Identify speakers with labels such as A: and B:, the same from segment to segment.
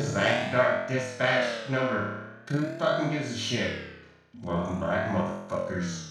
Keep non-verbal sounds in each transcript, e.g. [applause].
A: This is that dark dispatch number. Who fucking gives a shit? Welcome back, motherfuckers.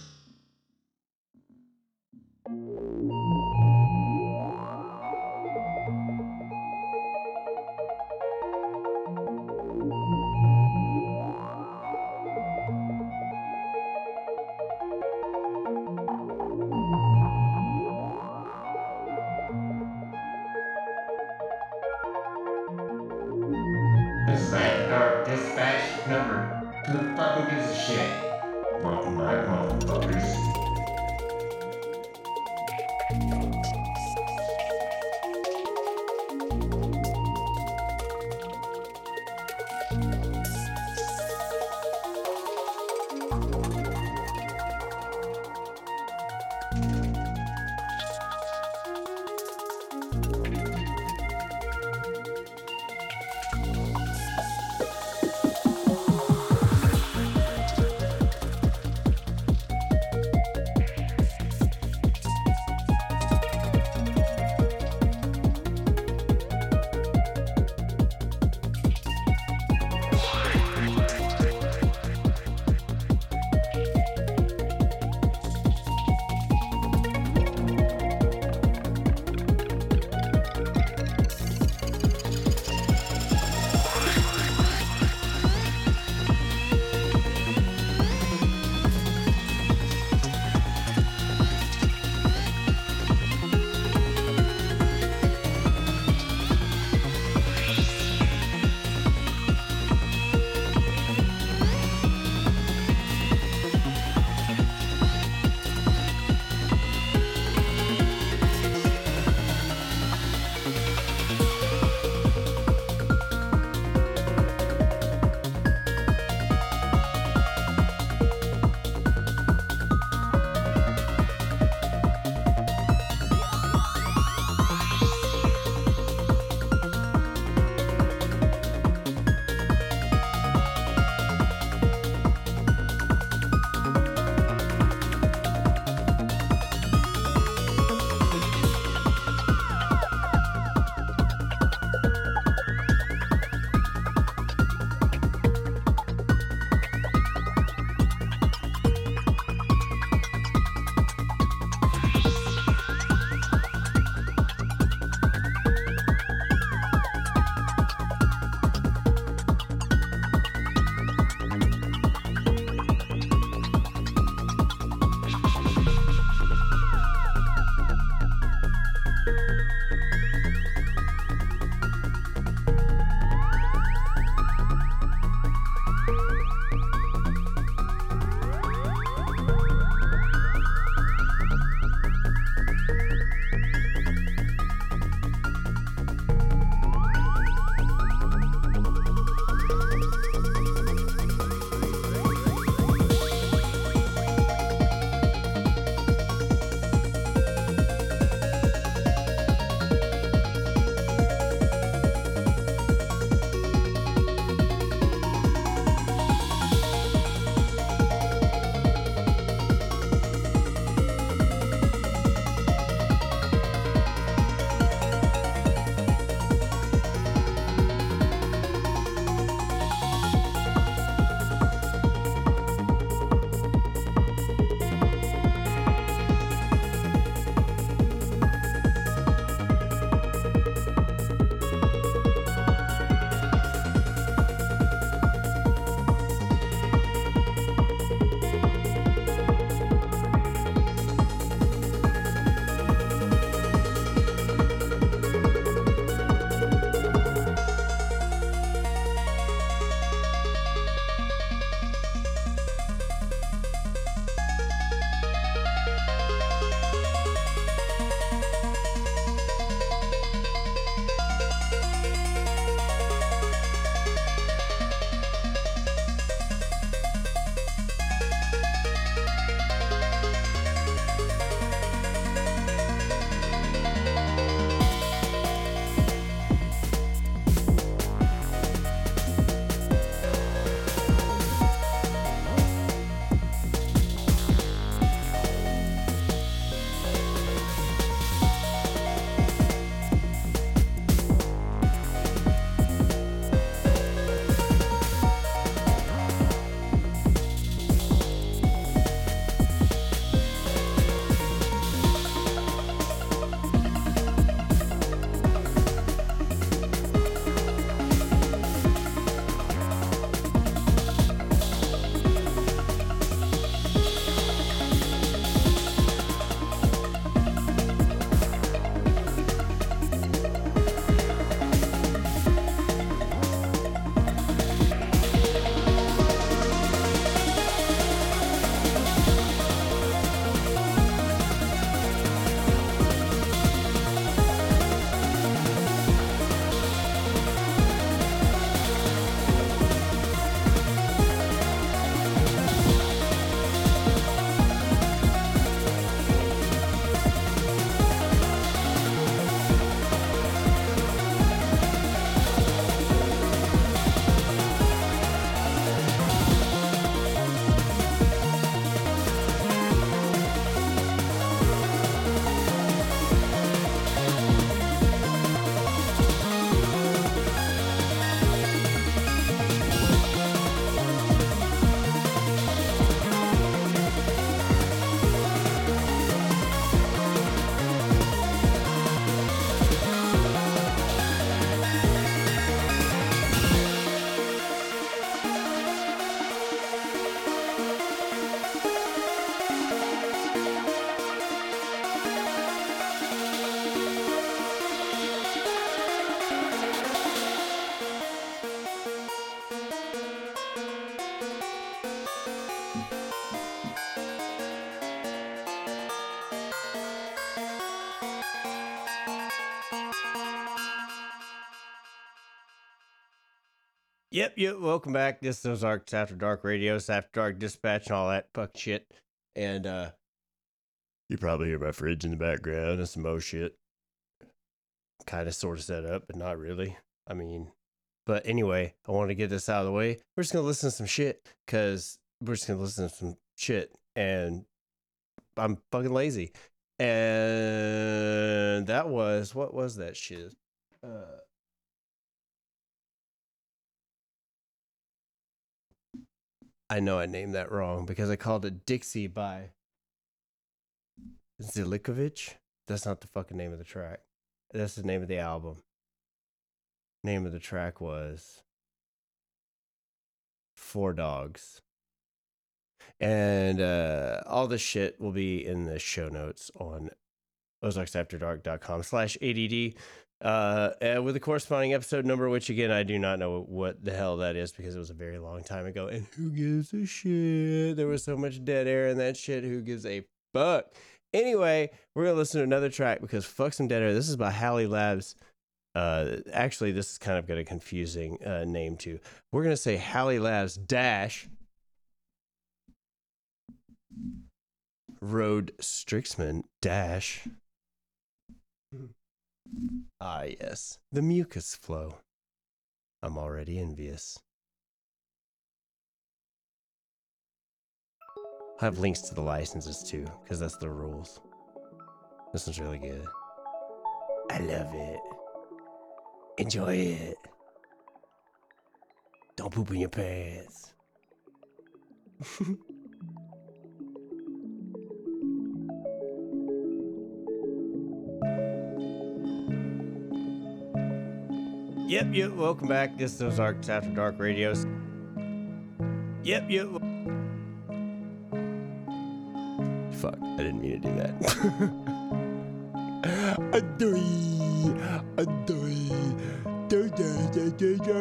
A: Yep, yep. Welcome back. This is Ozarks After Dark Radio, it's After Dark Dispatch, and all that fuck shit. And uh you probably hear my fridge in the background and some more shit. Kind of sort of set up, but not really. I mean, but anyway, I want to get this out of the way. We're just gonna listen to some shit because we're just gonna listen to some shit, and I'm fucking lazy. And that was what was that shit? Uh, I know I named that wrong because I called it Dixie by Zelikovich. That's not the fucking name of the track. That's the name of the album. Name of the track was Four Dogs. And uh, all this shit will be in the show notes on ozarksafterdark.com slash ADD uh, with the corresponding episode number, which again, I do not know what the hell that is because it was a very long time ago. And who gives a shit? There was so much dead air in that shit. Who gives a fuck? Anyway, we're to listen to another track because fuck some dead air. This is by Halley Labs. Uh, actually, this is kind of got a confusing uh, name too. We're to say Halley Labs dash Rhode Strixman dash Ah, yes, the mucus flow. I'm already envious. I have links to the licenses too, because that's the rules. This one's really good. I love it. Enjoy it. Don't poop in your pants. [laughs] Yep, yep, welcome back. This is Arcs After Dark Radios. Yep, yep. Fuck, I didn't mean to do that. Adoy, adoy, do do do do do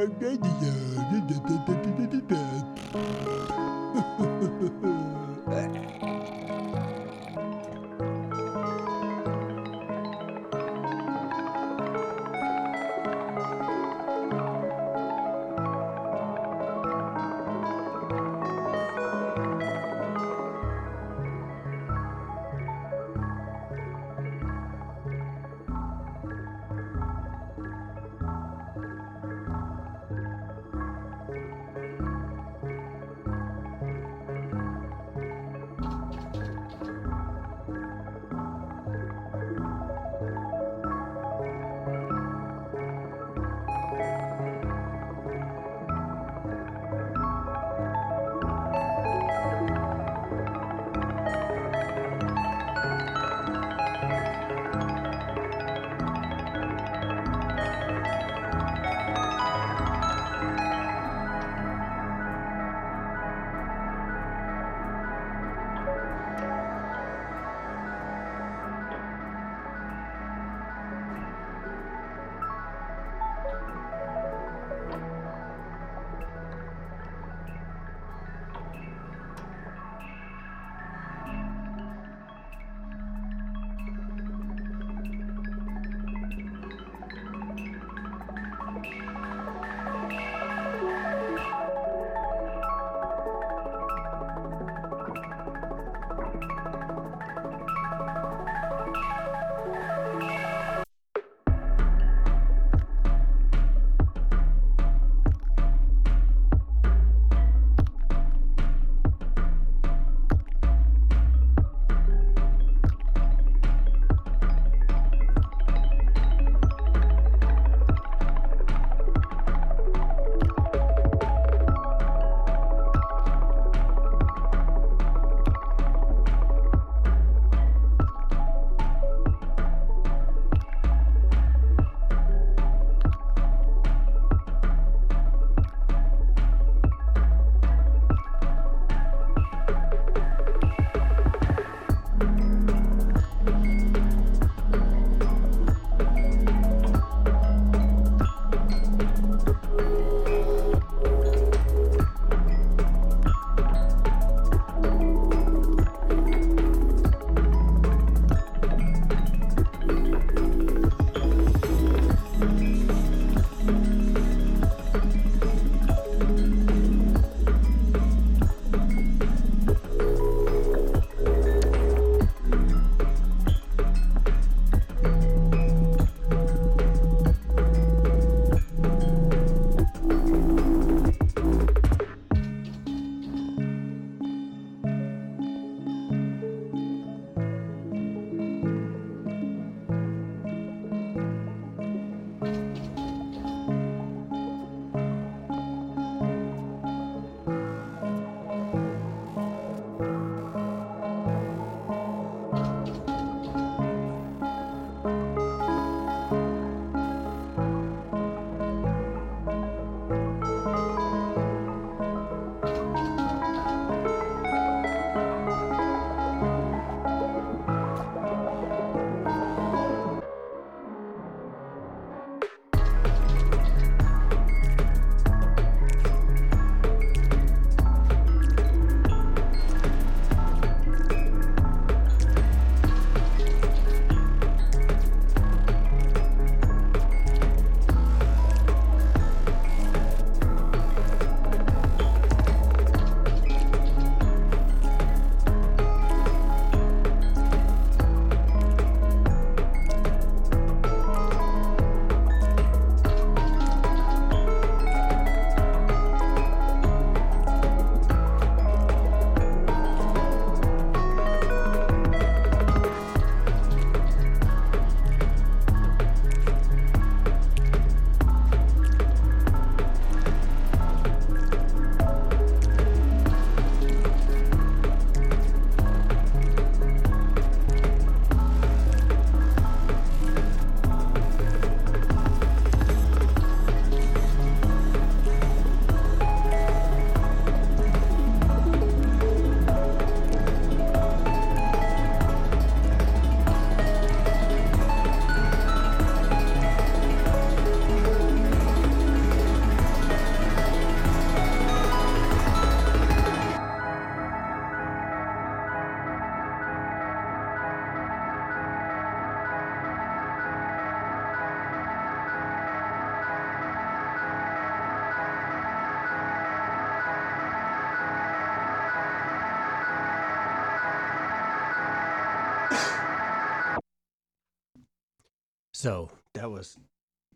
A: So that was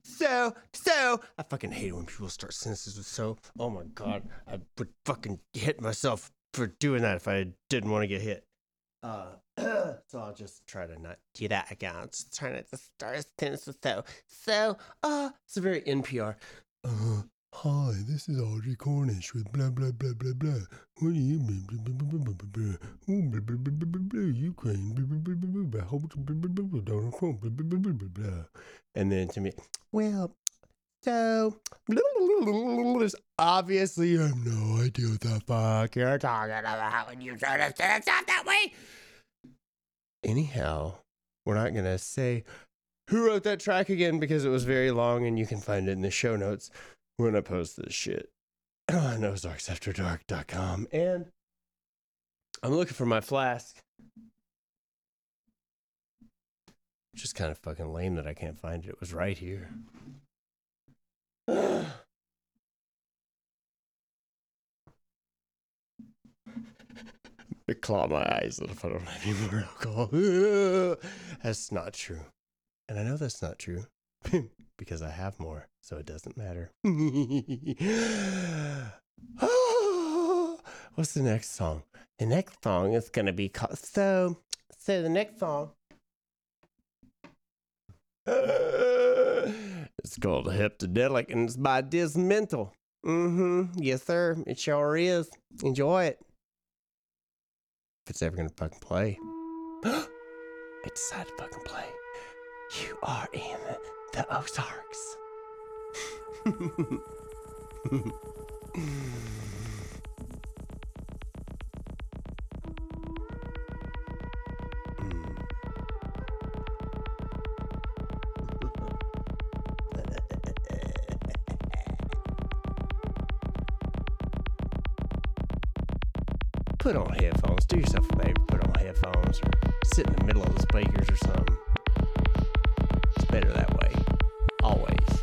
A: so so. I fucking hate it when people start sentences with so. Oh my god, I would fucking hit myself for doing that if I didn't want to get hit. Uh, [clears throat] so I'll just try to not do that again. I'll just try not to start a sentence with so. So, uh, it's a very NPR. Uh, hi, this is Audrey Cornish with blah blah blah blah blah. What do you mean? Blah blah blah blah blah blah. Ooh, blah blah blah blah blah blah. Ukraine. Blah blah blah blah blah blah. Hope blah blah blah blah. Donald Trump. Blah blah blah blah blah blah. And then to me, well, so there's obviously you have no idea what the fuck you're talking about when you try to say stuff that way. Anyhow, we're not gonna say who wrote that track again because it was very long and you can find it in the show notes when I post this shit [clears throat] on ozarksafterdark.com. And I'm looking for my flask. Just kind of fucking lame that I can't find it. It was right here. [sighs] I claw my eyes if I don't have any more alcohol. [laughs] that's not true. And I know that's not true [laughs] because I have more, so it doesn't matter. [laughs] What's the next song? The next song is going to be called. So, so the next song. [laughs] it's called Heptadelic and it's by Dizmental. Mm hmm. Yes, sir. It sure is. Enjoy it. If it's ever going to fucking play. [gasps] it decided to fucking play. You are in the Ozarks. Put on headphones. Do yourself a favor. Put on headphones or sit in the middle of the speakers or something. It's better that way. Always.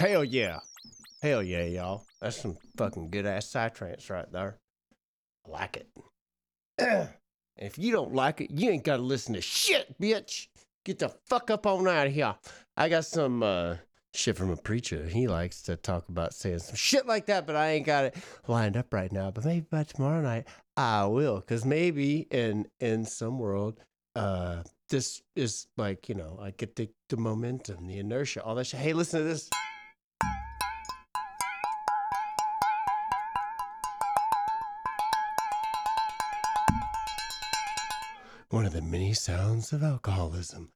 A: Hell yeah. Hell yeah, y'all. That's some fucking good ass psytrance right there. I like it. [clears throat] if you don't like it, you ain't gotta listen to shit, bitch. Get the fuck up on out of here. I got some uh, shit from a preacher. He likes to talk about saying some shit like that, but I ain't got it lined up right now. But maybe by tomorrow night I will, because maybe in in some world, uh, this is like you know I get the the momentum, the inertia, all that shit. Hey, listen to this. One of the many sounds of alcoholism.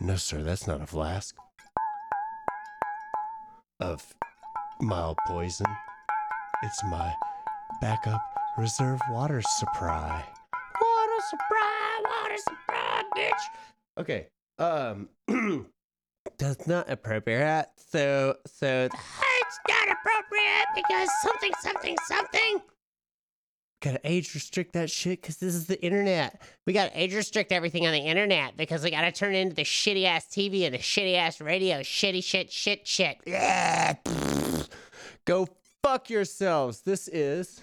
A: No, sir, that's not a flask of mild poison. It's my backup reserve water supply. Water supply, water supply, bitch. Okay. Um [clears throat] that's not appropriate. So so
B: Appropriate because something, something, something.
A: gotta age restrict that shit because this is the internet.
B: We gotta age restrict everything on the internet because we gotta turn it into the shitty ass TV and the shitty ass radio. Shitty shit, shit, shit.
A: Yeah. Go fuck yourselves. This is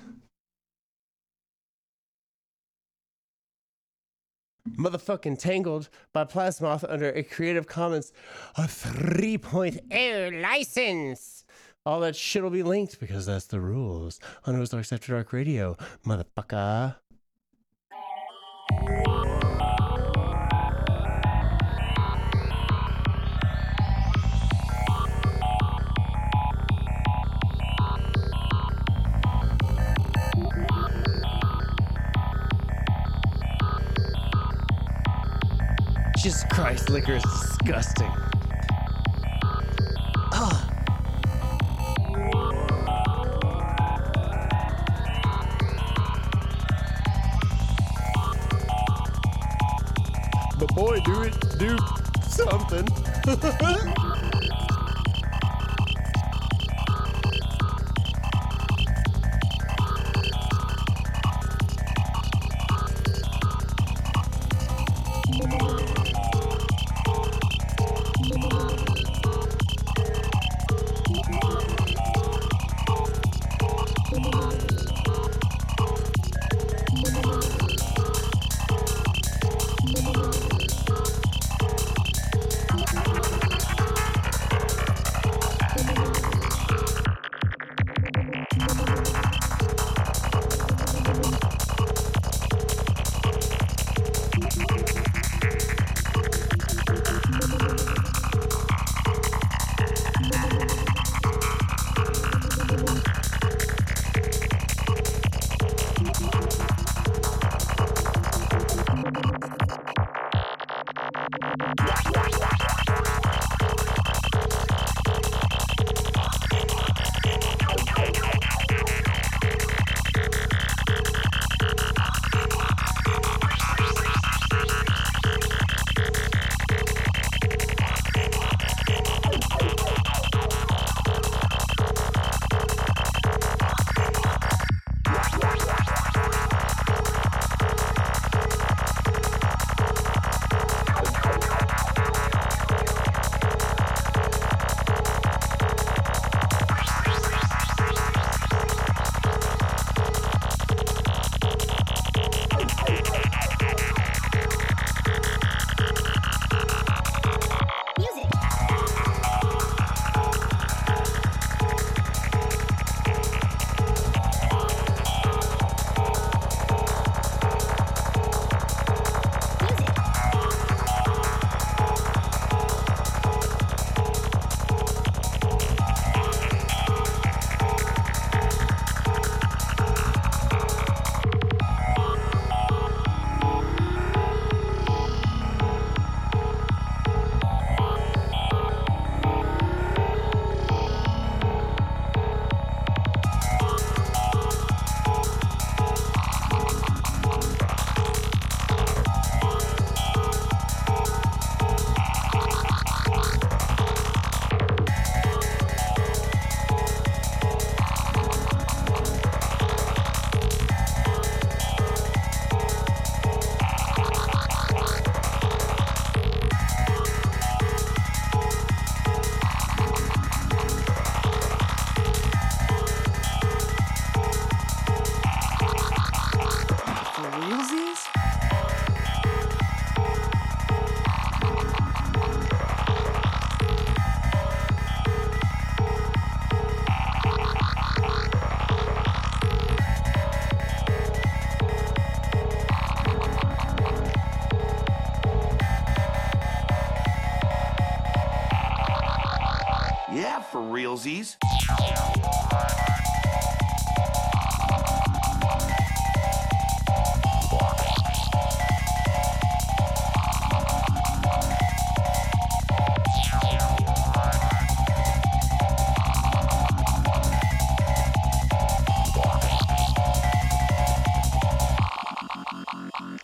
A: motherfucking tangled by Plasmoth under a Creative Commons a 3.0
B: Oh, license.
A: All that shit will be linked because that's the rules on Ozarks After Dark Radio, motherfucker. Jesus Christ, liquor is disgusting. Do something. [laughs]
C: for.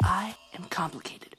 D: I am complicated.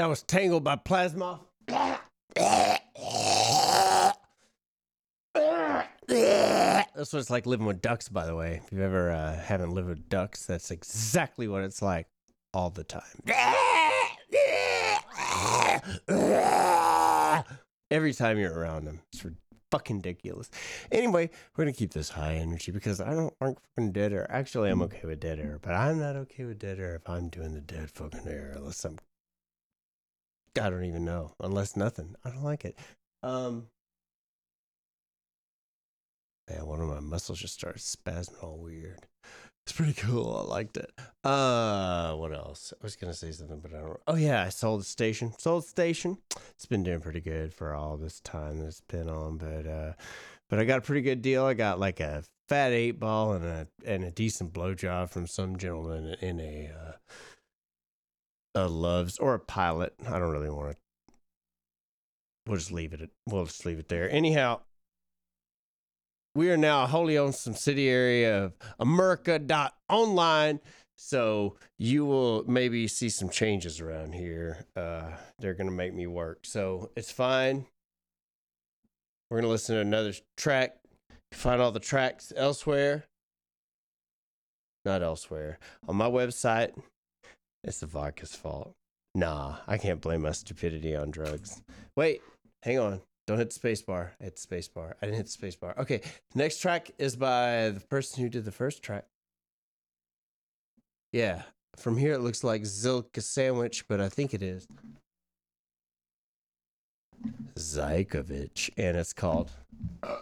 A: That was Tangled by Plasmoth. That's what it's like living with ducks, by the way. If you ever uh, haven't lived with ducks, that's exactly what it's like all the time. Every time you're around them, it's fucking ridiculous. Anyway, we're gonna keep this high energy because I don't like fucking dead air. Actually, I'm okay with dead air, but I'm not okay with dead air if I'm doing the dead fucking air unless I'm I don't even know. Unless nothing. I don't like it. Um Yeah, one of my muscles just started spasming all weird. It's pretty cool. I liked it. Uh what else? I was gonna say something, but I don't Oh yeah, I sold the station. Sold the station. It's been doing pretty good for all this time that it's been on, but uh but I got a pretty good deal. I got like a fat eight ball and a and a decent blowjob from some gentleman in a uh a loves or a pilot. I don't really want to we'll just leave it. We'll just leave it there. Anyhow, we are now a wholly owned subsidiary of America.online. So you will maybe see some changes around here. Uh, they're going to make me work. So it's fine. We're going to listen to another track. Find all the tracks elsewhere. Not elsewhere. On my website, it's the vodka's fault. Nah, I can't blame my stupidity on drugs. Wait, hang on. Don't hit the space bar. Hit the space bar. I didn't hit the space bar. Okay, next track is by the person who did the first track. Yeah, from here it looks like Zilka Sandwich, but I think it is Zaykovich, and it's called uh,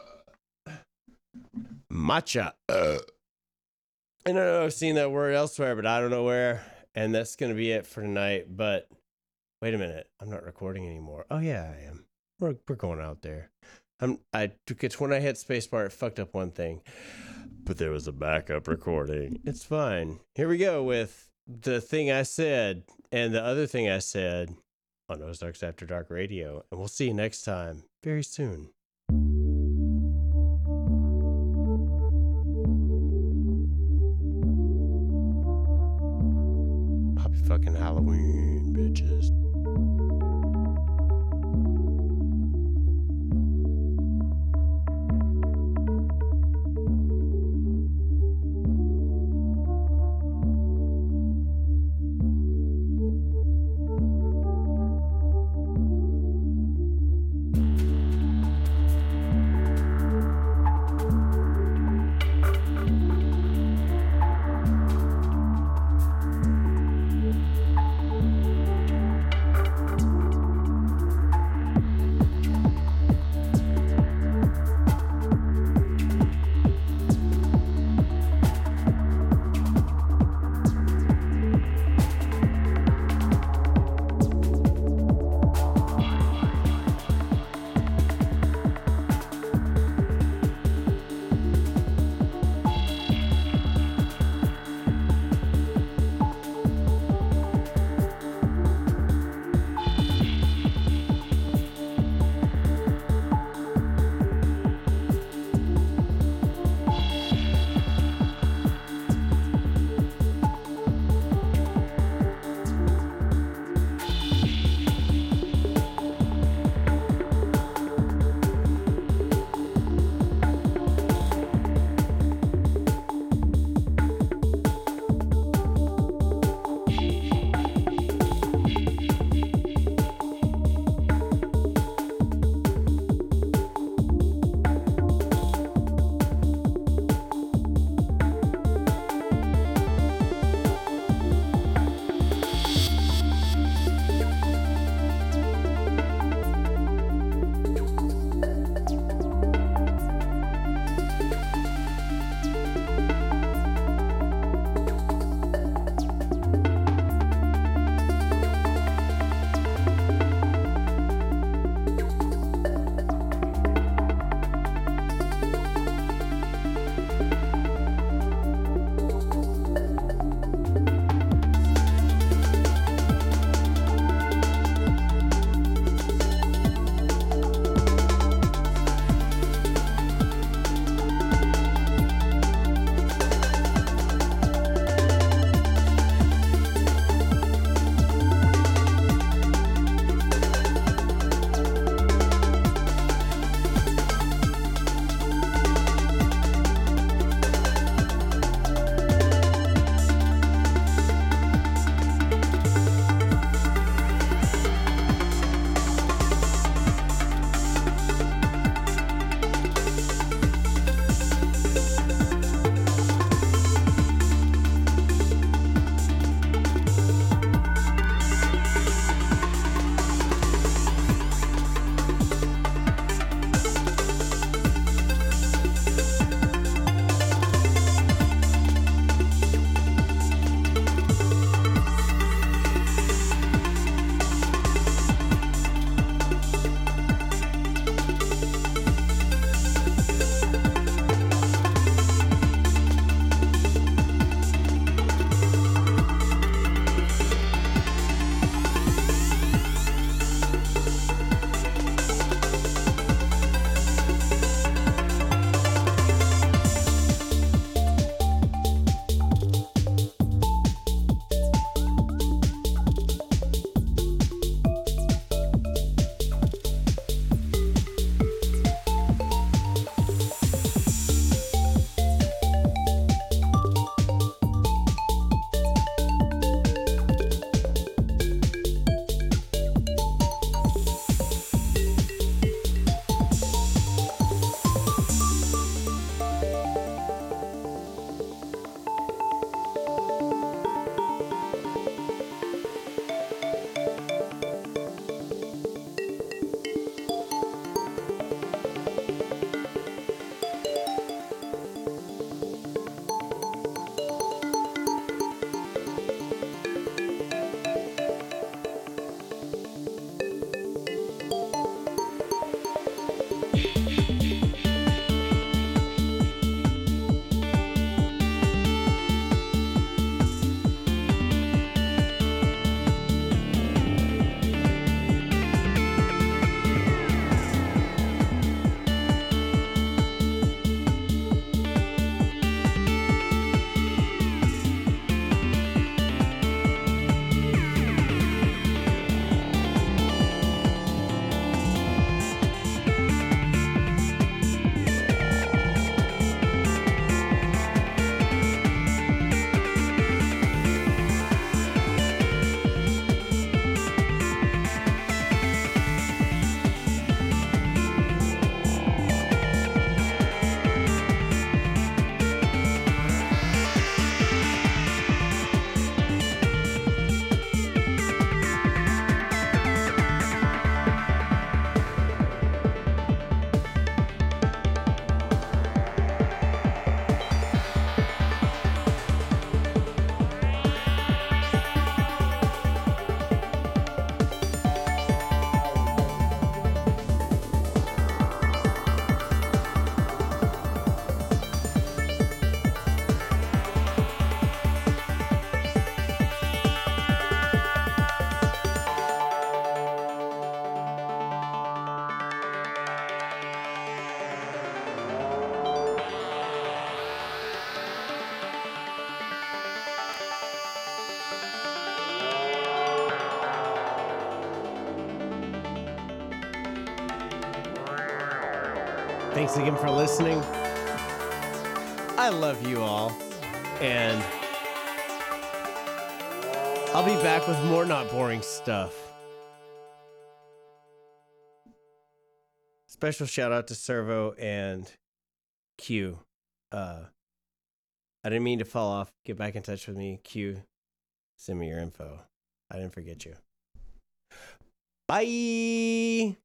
A: Matcha. Uh. I know I've seen that word elsewhere, but I don't know where. And that's going to be it for tonight. But wait a minute, I'm not recording anymore. Oh yeah, I am. We're we're going out there. I'm I when I hit spacebar. It fucked up one thing, but there was a backup recording. It's fine. Here we go with the thing I said and the other thing I said on Ozarks After Dark Radio, and we'll see you next time very soon. Again for listening. I love you all. And I'll be back with more not boring stuff. Special shout out to Servo and Q. Uh, I didn't mean to fall off. Get back in touch with me. Q, send me your info. I didn't forget you. Bye.